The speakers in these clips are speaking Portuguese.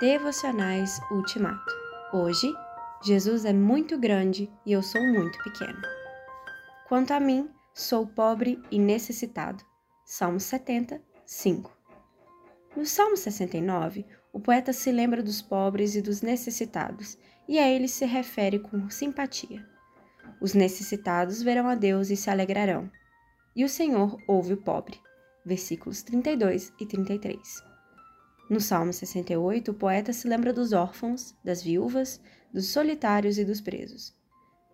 Devocionais Ultimato. Hoje, Jesus é muito grande e eu sou muito pequeno. Quanto a mim, sou pobre e necessitado. Salmo 70, 5. No Salmo 69, o poeta se lembra dos pobres e dos necessitados, e a eles se refere com simpatia. Os necessitados verão a Deus e se alegrarão. E o Senhor ouve o pobre. Versículos 32 e 33. No Salmo 68, o poeta se lembra dos órfãos, das viúvas, dos solitários e dos presos.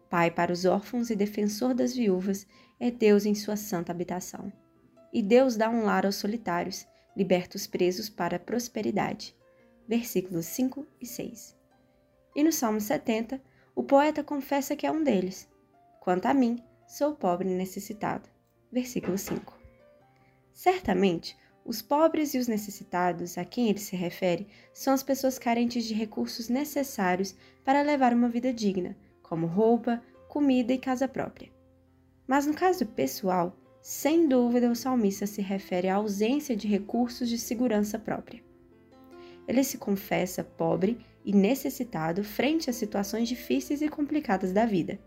Pai para os órfãos e defensor das viúvas é Deus em sua santa habitação. E Deus dá um lar aos solitários, liberta os presos para a prosperidade. Versículos 5 e 6. E no Salmo 70, o poeta confessa que é um deles. Quanto a mim, sou pobre e necessitado. Versículo 5. Certamente, os pobres e os necessitados a quem ele se refere são as pessoas carentes de recursos necessários para levar uma vida digna, como roupa, comida e casa própria. Mas no caso pessoal, sem dúvida o salmista se refere à ausência de recursos de segurança própria. Ele se confessa pobre e necessitado frente às situações difíceis e complicadas da vida.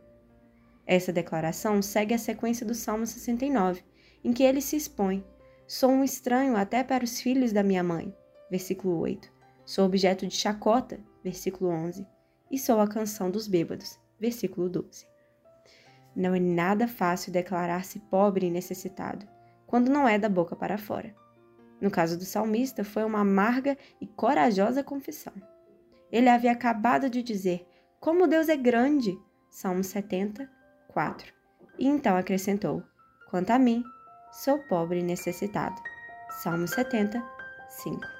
Essa declaração segue a sequência do Salmo 69, em que ele se expõe Sou um estranho até para os filhos da minha mãe. Versículo 8. Sou objeto de chacota. Versículo 11. E sou a canção dos bêbados. Versículo 12. Não é nada fácil declarar-se pobre e necessitado, quando não é da boca para fora. No caso do salmista, foi uma amarga e corajosa confissão. Ele havia acabado de dizer: Como Deus é grande! Salmo 70, 4. E então acrescentou: Quanto a mim, Sou pobre e necessitado. Salmo 70, 5.